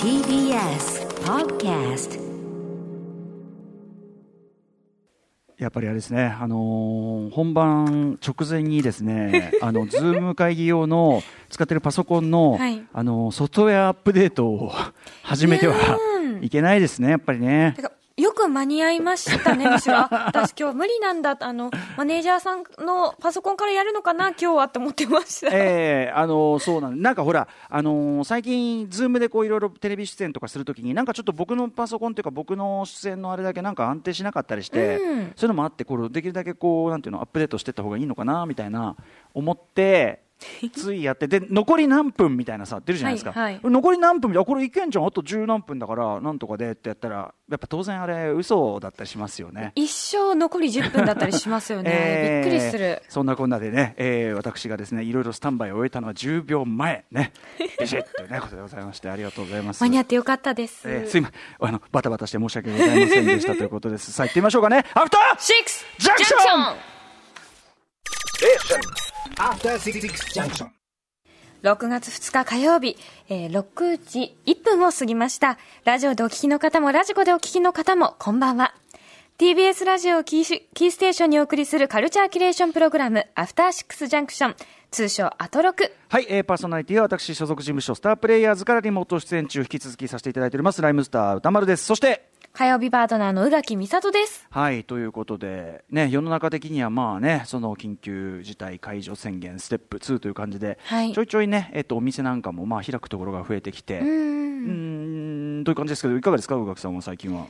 TBS Podcast やっぱりあれですね、あのー本番直前にですね、あのズーム会議用の使ってるパソコンの、はい。あのソフトウェアアップデートを始めてはいけないですね、やっぱりねよく間に合いましたね、むしろ。あ私今日無理なんだ。あの、マネージャーさんのパソコンからやるのかな、今日はって思ってました。ええあのそうなんなんかほら、あのー最近、ズームでこういろいろテレビ出演とかするときに、なんかちょっと僕のパソコンというか、僕の出演のあれだけなんか安定しなかったりして、うんそういうのもあって、これできるだけこうなんていうのアップデートしていった方がいいのかなみたいな思って。ついやってで残り何分みたいなさ出るじゃないですか、はいはい。残り何分みたいなあこれいけんじゃんあと十何分だからなんとかでってやったらやっぱ当然あれ嘘だったりしますよね。一生残り10分だったりしますよね。えー。びっくりする。そんなこんなでね、えー私がですねいろいろスタンバイを終えたのは10秒前ね。ビシッとねことでございましてありがとうございます。間に合ってよかったです。えーすいません。あのバタバタして申し訳ございませんでしたということです。さあ行ってみましょうかね。アフター!シックスジャンクション! After Six Junction. 6月2日火曜日、えー6時1分を過ぎました。ラジオでお聞きの方も、ラジコでお聞きの方も、こんばんは。TBS ラジオをキーシキーステーションにお送りするカルチャーキュレーションプログラム、アフターシックスジャンクション、通称アトロク。はい、えーパーソナリティは私所属事務所スタープレイヤーズからリモート出演中引き続きさせていただいておりますライムスター歌丸ですそして火曜日パートナーの宇垣美里です。はいということで、ね、世の中的にはまあ、ね、その緊急事態解除宣言ステップ2という感じで、はいちょいちょい、ねえっと、お店なんかもまあ開くところが増えてきて、うんという感じですけどいかがですか、宇垣さんは最近は？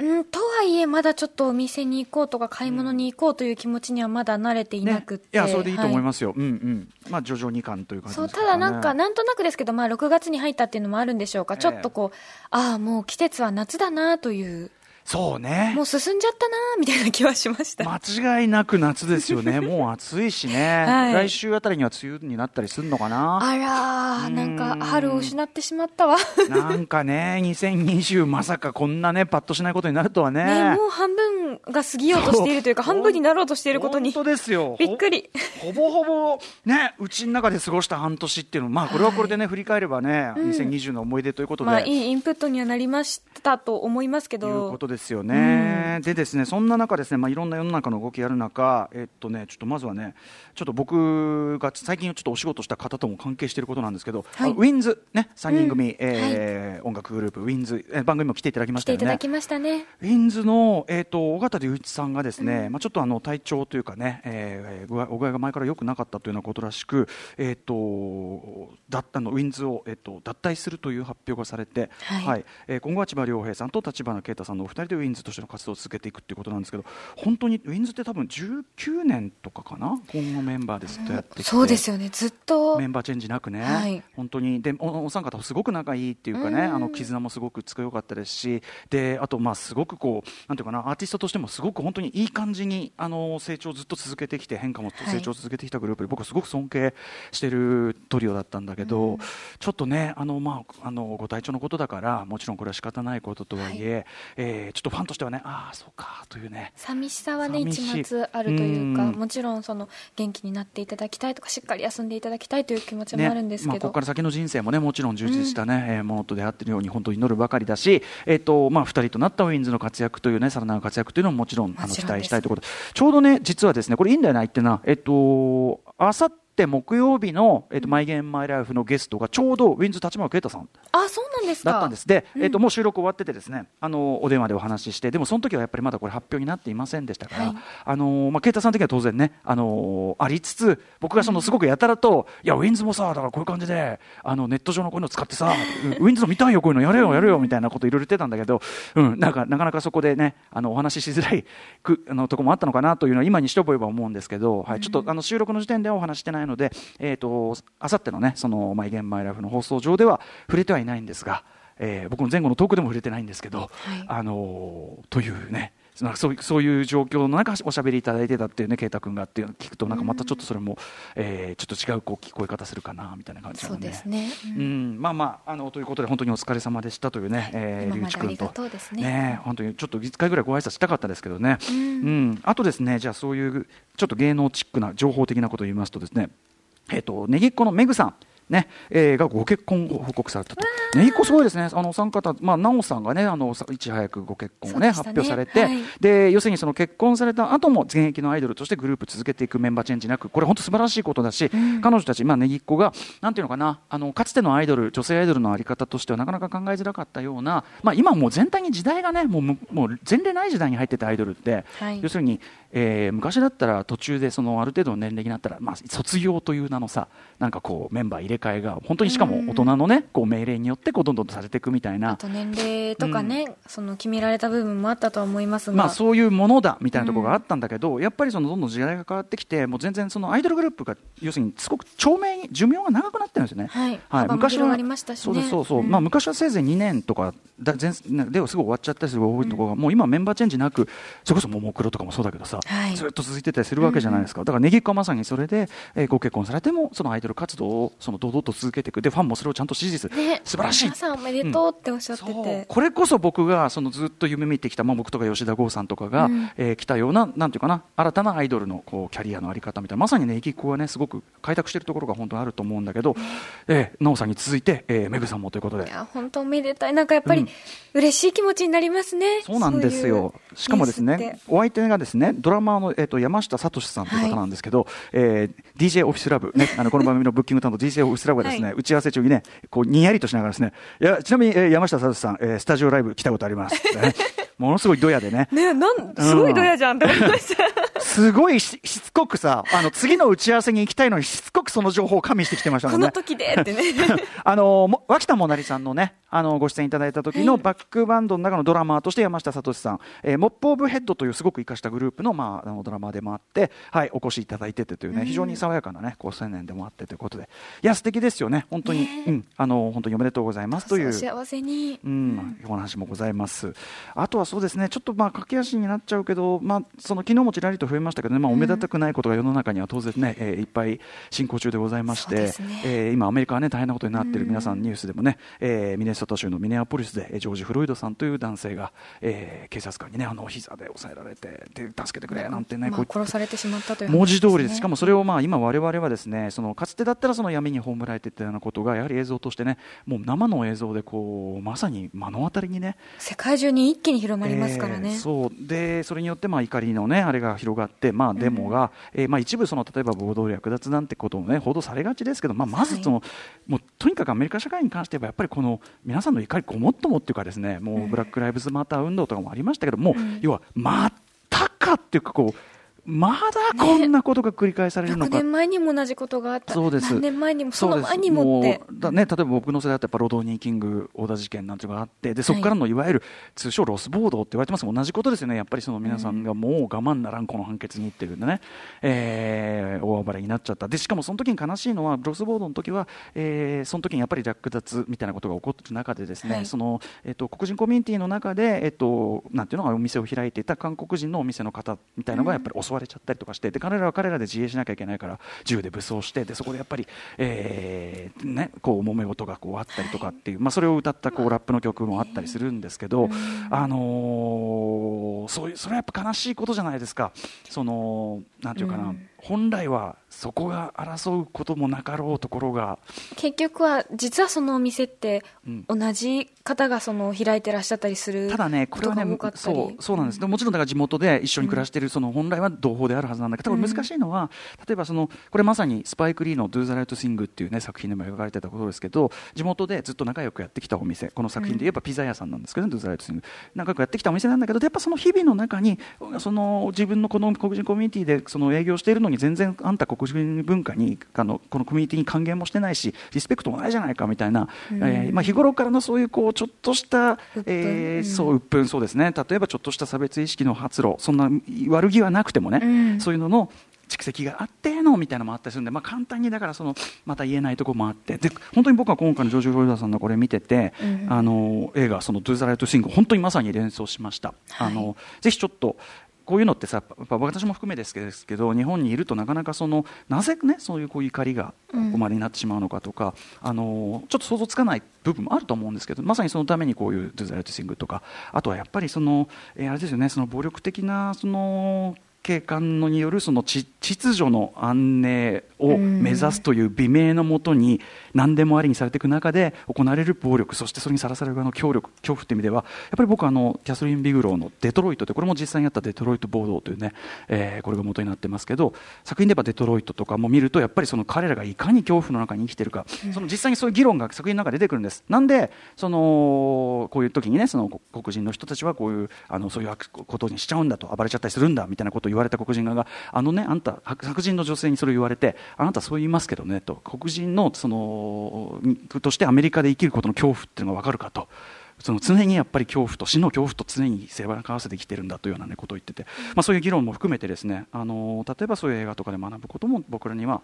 うん、とはいえ、まだちょっとお店に行こうとか買い物に行こうという気持ちにはまだ慣れていなくって。いやそれでいいと思いす。ますよ、うんうんまあ、徐々に感という感じそう、ただなんか、なんとなくですけど、まあ、6月に入ったっていうのもあるんでしょうか。ちょっとこう、ああ、もう季節は夏だなという、そうねもう進んじゃったなみたいな気はしました。間違いなく夏ですよね、もう暑いしね、はい来週あたりには梅雨になったりするのかな。あらー、なんか春を失ってしまったわ。なんかね、2020、まさかこんなね、パッとしないことになるとはね。ね、もう半分が過ぎようとしているというか、半分になろうとしていることに本。当ですよ。びっくり。ほぼほぼ、ね、うちの中で過ごした半年っていうのまあ、これはこれでね、振り返ればね、2020の思い出ということで。まあ、いいインプットにはなりましたと思いますけど。ですよね。でですね、そんな中ですね、まあいろんな世の中の動きある中、えっとね、ちょっとまずはね、ちょっと僕が最近ちょっとお仕事した方とも関係していることなんですけど、はい。あウィンズね、三人組、えー音楽グループウィンズ、えー番組も来ていただきま来したよね。ていただきましたね。ウィンズの、えー、と緒方龍一さんがですね、まあ、ちょっとあの体調というかね、えー具合お具合が前から良くなかったというようなことらしく、えー、とだったのウィンズを、えー、と脱退するという発表がされて、はい。えー今後は千葉良平さんと橘慶太さんのお二人でウィンズとしての活動を続けていくということなんですけど本当にウィンズって多分19年とかかな？今後メンバーでずっとやってきて。そうですよね、ずっと。メンバーチェンジなくね、はい。本当に。でおお三方すごく仲いいっていうかね、うん。あの絆もすごく強かったですし、であとまあすごくこうなんていうかなアーティストとしてもすごく本当にいい感じにあの成長をずっと続けてきて変化もはい。成長を続けてきたグループで、僕はすごく尊敬してるトリオだったんだけど、ちょっとねあのまああのご体調のことだからもちろんこれは仕方ないこととはいえ、えーちょっとファンとしてはねああそうかというね。寂しさはね一末あるというかうん。もちろんその元気になっていただきたいとかしっかり休んでいただきたいという気持ちもあるんですまあ、けど、ここから先の人生もねもちろん充実したね、えーものと出会っているように本当に祈るばかりだし、えーとまあ、2人となったウィンズの活躍というねさらなる活躍というのももちろんあの期待したいということ。ちょうどね実はですねこれいいんだよな言ってなえっ、とあさって木曜日の、えっとマイ・ゲーム・マイ・ライフのゲストがちょうどウィンズ立花啓太さん。あそうなんですか。だったんです。で、えっともう収録終わっててですねあのお電話でお話ししてでもその時はやっぱりまだこれ発表になっていませんでしたから、はい。あのまあ、啓太さん的には当然ねあのありつつ僕がそのすごくやたらと、いやウィンズもさだからこういう感じであのネット上のこういうの使ってさウィンズの見たいよこういうのやれよやれよみたいなこといろいろ言ってたんだけど、うん、なんかなかなかそこでねあのお話ししづらいくあのとこもあったのかなというのは今にして覚えば思うんですけど、はい、ちょっとあの収録の時点ではお話してないので、えっ、とあさってのねそのマイ・ゲーム・マイ・ライフの放送上では触れてはいないんですが。えー僕の前後のトークでも触れてないんですけど、あのーというねなんかそういうそういう状況の中おしゃべりいただいてたっていうね圭太君がっていうのを聞くとなんかまたちょっとそれも、えーちょっと違うこう聞こえ方するかなみたいな感じなそのうですね、ううん。ん、まあまああのということで本当にお疲れ様でしたというね、えー、今まで龍一君と。ねね本当にちょっと1回ぐらいご挨拶したかったですけどね、うん。うんあとですねじゃあそういうちょっと芸能チックな情報的なことを言いますとですねえっ、とねぎっこのめぐさんねえーがご結婚を報告されたと、ねぎっこすごいですね、あのお三方、まあ、奈緒さんがね、あのさいち早くご結婚を、ねね。表されて、はい。で要するにその結婚された後も現役のアイドルとしてグループ続けていくメンバーチェンジなく、これ、本当素晴らしいことだし、彼女たち、まあ、ねぎっこが、なんていうのかな、あのかつてのアイドル、女性アイドルのあり方としては、なかなか考えづらかったような、まあ、今もう全体に時代がね、もうむもう前例ない時代に入ってたアイドルって、はい。要するに、えー昔だったら途中でそのある程度の年齢になったら、まあ、卒業という名のさなんかこうメンバー入れ替えが本当にしかも大人のねこう命令によってこうどんどんとされていくみたいな。あと年齢とかね、その決められた部分もあったとは思いますが、まあ、そういうものだみたいなところがあったんだけど、やっぱりそのどんどん時代が変わってきてもう全然そのアイドルグループが要するにすごく長命寿命が長くなってるんですよね。はい。幅も広がりましたしね。そうですそうそう、うん。まあ、昔はせいぜい2年とかだ全ですぐ終わっちゃったりする多いところが、もう今メンバーチェンジなくそれこそももクロとかもそうだけどさ、はい。ずっと続いてたりするわけじゃないですか、だからねぎっこはまさにそれで、えーご結婚されてもそのアイドル活動をその堂々と続けていく。でファンもそれをちゃんと支持する、ね。素晴らしい。皆さんおめでとうっておっしゃってて、そう。これこそ僕がそのずっと夢見てきた、まあ、僕とか吉田剛さんとかが、うん。えー来たようななんていうかな新たなアイドルのこうキャリアのあり方みたいなまさにねいきっ子はねすごく開拓しているところが本当にあると思うんだけど、えー、奈緒さんに続いて、えー、めぐさんもということで。いや本当おめでたい。なんかやっぱり、うん。嬉しい気持ちになりますね。そうなんですよ。しかもですねお相手がですねドラマーの、えー、と山下聡さんという方なんですけど、えー DJ オフィスラブ、ね、あのこの番組のブッキング担当 DJ オフィスラブがですね、はい。打ち合わせ中にねこうにやりとしながらですねいやちなみに、えー山下聡さん、えースタジオライブ来たことあります、ね。ものすごいドヤでね。ねなんすごいドヤじゃんって思いました、すごいししつこくさ、あの次の打ち合わせに行きたいのにしつこくその情報を加味してきてましたもんね。この。時でってね。あのも脇田もなりさんのね、あのご出演いただいた時のバックバンドの中のドラマーとして山下聡さん、えーモップオブヘッドというすごく生かしたグループのまああのドラマーでもあって、はいお越しいただいててというね、非常に爽やかなね高青年でもあってということで、いや素敵ですよね、本当に、ねうん。あの本当におめでとうございますという。幸せに、うん、お話もございます。あとはそうですね、ちょっとまあ駆け足になっちゃうけど、まあその昨日もちらりと増えましたけどね、まあおめでたくないことが世の中には当然ね、えーいっぱい進行中でございまして、ね。えー今アメリカはね大変なことになっている皆さんニュースでもね、えーミネソタ州のミネアポリスでえージョージ・フロイドさんという男性が、えー警察官にねあの膝で押さえられてで助けてくれなんてね、まあ殺されてしまったという文字通りです、ねしかもそれをまあ今、われわれはですねそのかつてだったらその闇に葬られていったようなことが、やはり映像としてね、もう生の映像でこうまさに目の当たりにね、世界中に一気に広まりますからね、えーそう。でそれによってまあ怒りの、ね、あれが広がって、まあ、デモが、えーまあ、一部その、例えば暴動略奪なんてことも、ね、報道されがちですけど、まあ、まずその、もうとにかくアメリカ社会に関してはやっぱりこの皆さんの怒りごもっともっていうかですねもうブラック・ライブズ・マター運動とかもありましたけども、要はまたかっていうかこうまだこんなことが繰り返されるの6か。年前にも同じことがあった。そうです。何年前にもその前にもって。うだね、例えば僕の世代だとやっぱロドニー・キング殴打事件なんていうのがあってでそこからのい。わゆる通称ロス暴動って言われてます同じことですよね。やっぱりその皆さんがもう我慢ならんこの判決にっていうんでね、えー大暴れになっちゃった。でしかもその時に悲しいのはロス暴動の時は、えーその時にやっぱり略奪みたいなことが起こっている中でですね、はい。そのえっと黒人コミュニティの中で、えっとなんていうのかお店を開いていた韓国人のお店の方みたいなのがやっぱり襲われちゃったりとかしてで彼らは彼らで自衛しなきゃいけないから銃で武装してでそこでやっぱり、えーね、こう揉め事がこうあったりとかっていう、まあ、それを歌ったこうラップの曲もあったりするんですけど、あのーそういうそれはやっぱ悲しいことじゃないですか。そのなんていうかな、本来はそこが争うこともなかろうところが結局は実はそのお店ってうん。同じ方がその開いてらっしゃったりするただね、これはねそうそうなんです、でももちろんだから地元で一緒に暮らしている、その本来は同胞であるはずなんだけど、難しいのは、例えばそのこれまさにスパイク・リーの「Do the Right Thing」っていう、ね、作品でも描かれてたことですけど、地元でずっと仲良くやってきたお店、この作品で言えばピザ屋さんなんですけど、ね、Do the Right Thing、仲良くやってきたお店なんだけど、やっぱその日々の中に、その自分のこの黒人コミュニティでその営業しているのに、全然あんた黒人文化にあの、このコミュニティに還元もしてないし、リスペクトもないじゃないかみたいな、えーまあ、日頃からのそういうこうちょっとした、えーうん。そう鬱憤そうですね。例えばちょっとした差別意識の発露。そんな悪気はなくてもね、うん。そういうのの蓄積があってのみたいなのもあったりするんで、まあ、簡単にだからそのまた言えないところもあって。で本当に僕は今回のジョージ・フロイダーさんのこれ見てて、うん。あの映画「その Do the Right Thing」本当にまさに連想しました。あのぜひちょっとこういうのってさ、やっぱ私も含めですけど、日本にいるとなかなかそのなぜねそういうこう怒りがここまでになってしまうのかとか、あのちょっと想像つかない部分もあると思うんですけど、まさにそのためにこういうデザイルティシングとか、あとはやっぱりその、えーあれですよね、その暴力的なその警官のによるその秩序の安寧を目指すという美名のもとに何でもありにされていく中で行われる暴力そしてそれにさらされる側の協力恐怖という意味ではやっぱり僕はあのキャスリン・ビグローの「デトロイト」でこれも実際にあったデトロイト暴動というね、えーこれが元になってますけど作品で言えばデトロイトとかも見るとやっぱりその彼らがいかに恐怖の中に生きているか、その実際にそういう議論が作品の中で出てくるんです。なんでそのこういう時にねその黒人の人たちはこういうあのそういうことにしちゃうんだと暴れちゃったりするんだみたいなことを言われた黒人側があのねあんた白人の女性にそれを言われてあなたそう言いますけどねと黒人のそのとしてアメリカで生きることの恐怖っていうのが分かるかと。その常にやっぱり恐怖と死の恐怖と常に背中合わせてきてるんだというような、ね、ことを言ってて、まあ、そういう議論も含めてですねあの例えばそういう映画とかで学ぶことも僕らには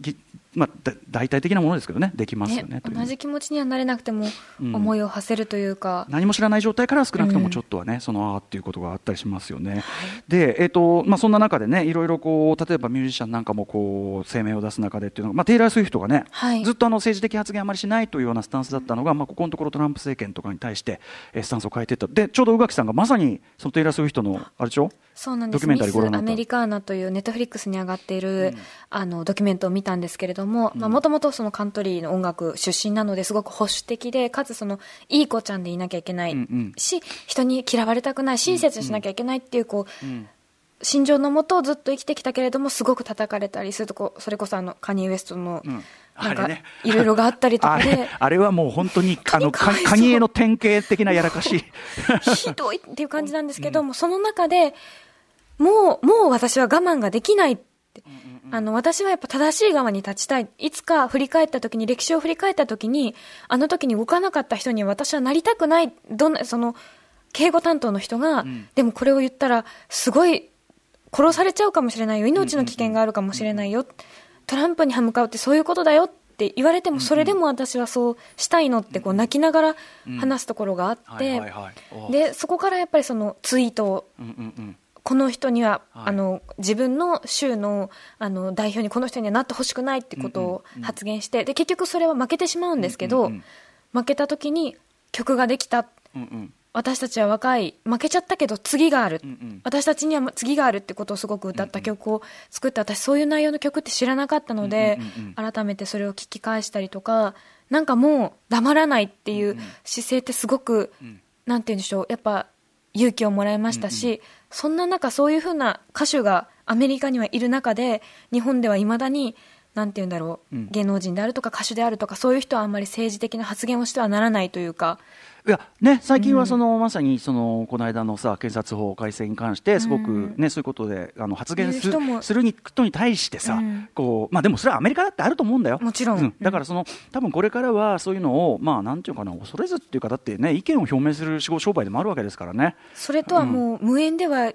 ぎ、まあ、だ大体的なものですけどねできますよねね同じ気持ちにはなれなくてもうん。思いを馳せるというか、何も知らない状態から少なくともちょっとはね、そのあーっていうことがあったりしますよね。で、えっ、と、まあ、そんな中でね、いろいろこう、例えばミュージシャンなんかもこう、声明を出す中でっていうのが、まあ、テイラー・スウィフトがね、はい。ずっとあの政治的発言あまりしないというようなスタンスだったのが、まあ、ここのところトランプ政権とかに対して、えースタンスを変えていった。で、ちょうど宇垣さんがまさに、そのテイラー・スウィフトの、あれでしょ？そうなんです。ドキュメンタリーご覧になった。アメリカーナというネットフリックスに上がっている、あのドキュメントを見たんですけれどももともとそのカントリーの音楽出身なのですごく保守的でかつそのいい子ちゃんでいなきゃいけないうんうん。し、人に嫌われたくない親切にしなきゃいけないっていうこう、心情のもとずっと生きてきたけれどもすごく叩かれたりするとこうそれこそあのカニエ・ウエストの、んなんかいろいろがあったりとあかでれあれはもう本当にあのカニエの典型的なやらかしひどいっていう感じなんですけども、その中でもう、もう私は我慢ができないって。あの、私はやっぱ正しい側に立ちたい。いつか振り返った時に、歴史を振り返った時に、あの時に動かなかった人に私はなりたくない。どんな、その、敬語担当の人が、でもこれを言ったら、すごい、殺されちゃうかもしれないよ。命の危険があるかもしれないよ。トランプに歯向かうってそういうことだよって言われても、それでも私はそうしたいのって、こう泣きながら話すところがあって、で、そこからやっぱりそのツイートをこの人には、はいあの自分の州のあの代表にこの人にはなってほしくないってことを発言して、で結局それは負けてしまうんですけど、うんうんうん。負けた時に曲ができた。うんうん私たちは若い負けちゃったけど次がある、うんうん。私たちには次があるってことをすごく歌った曲を作って私そういう内容の曲って知らなかったので、うんうんうん改めてそれを聞き返したりとかなんかもう黙らないっていう姿勢ってすごく、なんて言うんでしょうやっぱ勇気をもらいましたし、そんな中そういうふうな歌手がアメリカにはいる中で日本ではいまだになんて言うんだろう、うん。芸能人であるとか歌手であるとかそういう人はあんまり政治的な発言をしてはならないというか。いやね、最近はその、まさにそのこの間のさ検察法改正に関してすごく、ねそういうことであの発言す言う人も。する人に対してさ、うん。こうまあ、でもそれはアメリカだってあると思うんだよ。もちろん。うだからその多分これからはそういうのを、まあ、なんていうかな恐れずっていうかだってね意見を表明する商売でもあるわけですからね。それとはもう無縁ではうん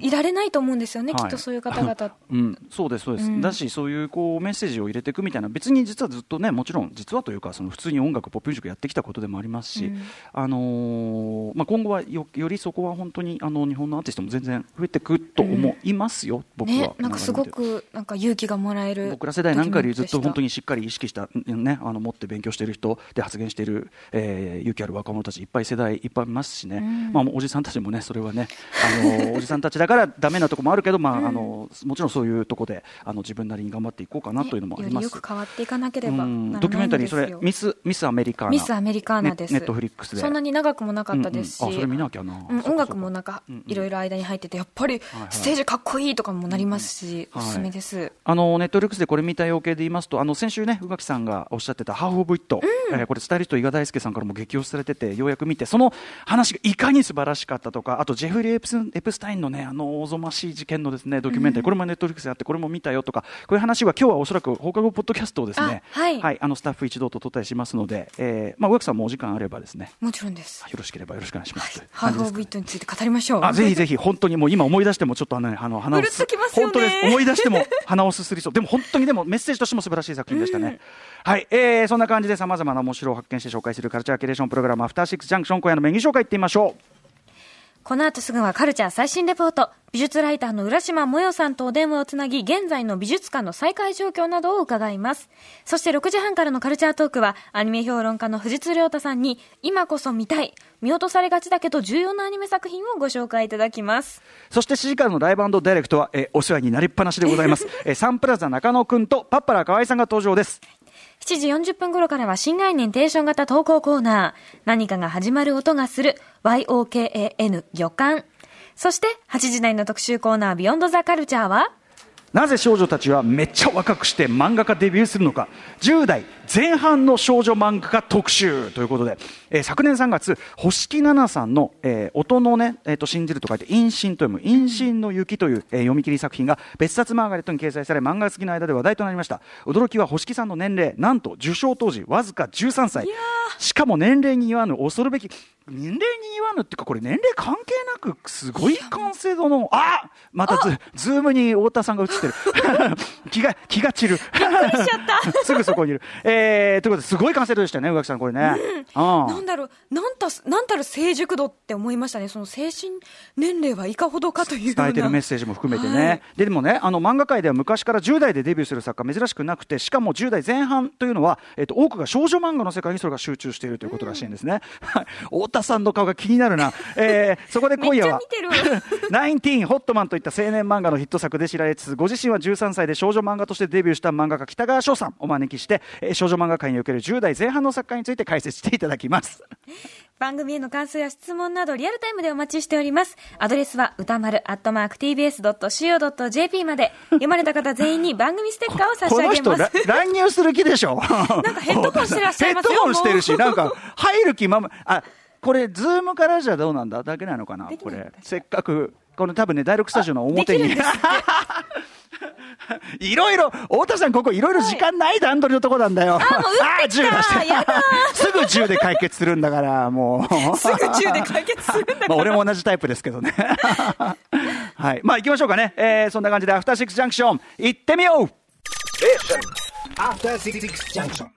いられないと思うんですよね、はい。きっとそういう方々。うん、そうです、そうです、うん。だし、そういうこうメッセージを入れていくみたいな、別に実はずっとね、もちろん、実はというか、その普通に音楽、ポップミュージックやってきたことでもありますし、うん。あのーまあ、今後はよよりそこは本当にあの日本のアーティストも全然増えていくと思いますよ、僕は。ね、なんかすごくなんか勇気がもらえる僕ら世代なんかよりずっと本当ににしっかり意識した、ね、あの持って勉強している人で発言している、えー勇気ある若者たちいっぱい世代いっぱいいますしね、ん。まあ、おじさんたちもねそれはねあのおじさんたちだからダメなとこもあるけど、まああのもちろんそういうとこであの自分なりに頑張っていこうかなというのもあります。よりよく変わっていかなければドキュメンタリーそれミスミスアメリカーナ。ミスアメリカーナです。ネネットフリックスで。そんなに長くもなかったですし、うんうん。あそれ見なきゃな。うん音楽もなんかうんうん。いろいろ間に入っててやっぱりはいステージかっこいいとかもなりますし、うんうんおすすめです、あのネットフリックスでこれ見たよ件で言いますと、あの先週ね、宇垣さんがおっしゃってたハーフ・オブ・イット、えーこれ、スタイリスト、伊賀大輔さんからも激推しされてて、ようやく見て、その話がいかに素晴らしかったとか、あとジェフリー・エプスエプスタインのね、あのおぞましい事件のですねドキュメンタリー、これもネットフリックスであって、これも見たよとか、こういう話は今日はおそらく放課後ポッドキャストをですね、あはい。あのスタッフ一同と撮ったりしますので、えーまあ、宇垣さんもお時間あればですね、もちろんです。よろしければよろしくお願いします。ハーフ・オブ・イットについて語りましょう。あぜひぜひ本当にもう今思い出してもちょっとあの、ね、あの鼻をすよね。本当です。思い出しても鼻をすすりそう。でも本当にでもメッセージとしても素晴らしい作品でしたね、はい、えー、そんな感じでさまざまな面白を発見して紹介するカルチャーキュレーションプログラムアフターシックスジャンクション今夜のメニュー紹介いってみましょうこの後すぐはカルチャー最新レポート。美術ライターの浦島もよさんとお電話をつなぎ、現在の美術館の再開状況などを伺います。そして6時半からのカルチャートークは、アニメ評論家の藤津亮太さんに、今こそ見たい、見落とされがちだけど重要なアニメ作品をご紹介いただきます。そして7時からのライブダイレクトは、えーお世話になりっぱなしでございます。えーサンプラザ中野くんとパッパラ河合さんが登場です。7時40分頃からは新概念テンション型投稿コーナー。何かが始まる音がする YOKAN 予感。そして8時台の特集コーナービヨンドザカルチャーは？なぜ少女たちはめっちゃ若くして漫画家デビューするのか10代前半の少女漫画家特集ということで、えー昨年3月星木奈々さんの、えー音のね、えーと信じると書いて陰心と読む陰心の雪という、えー読み切り作品が別冊マーガレットに掲載され漫画好きの間で話題となりました。驚きは星木さんの年齢なんと受賞当時わずか13歳。しかも年齢に言わぬ恐るべき年齢に言わぬっていうかこれ年齢関係なくすごい完成度のあまたズズームに太田さんが映ってる。気が気が散る。すぐそこにいる、えー、ということですごい完成度でしたね宇垣さんこれね、うん。なんだろう、なんた、なんたる成熟度って思いましたね。その精神年齢はいかほどかという。伝えてるメッセージも含めてね、はい。ででもねあの漫画界では昔から10代でデビューする作家珍しくなくてしかも10代前半というのは、えっと多くが少女漫画の世界にそれが集中しているということらしいんですね、は い太田さんの顔が気になるな、えーそこで今夜はナインティーンホットマンといった青年漫画のヒット作で知られつつご自身は13歳で少女漫画としてデビューした漫画家北川翔さんをお招きして、えー少女漫画界における10代前半の作家について解説していただきます。番組への感想や質問などリアルタイムでお待ちしております。アドレスは歌丸アットマーク tbs.co.jp まで。読まれた方全員に番組ステッカーを差し上げます。ら 乱入する気でしょ。なんかヘッドホンしてらっしゃいますよヘッドホンしてるしなんか入る気ままあこれズームからじゃどうなんだ？だけなのかな？これ。せっかくこの多分ね第6スタジオの表に いろいろ太田さんここいろいろ時間ない段取りのとこなんだよ。あもう打ってきた 銃出してやだ すぐ銃で解決するんだからもう。すぐ銃で解決するんだから。まあ俺も同じタイプですけどね。はい。まあ行きましょうかね、えーそんな感じでアフターシックスジャンクション行ってみよう。After Six Junction.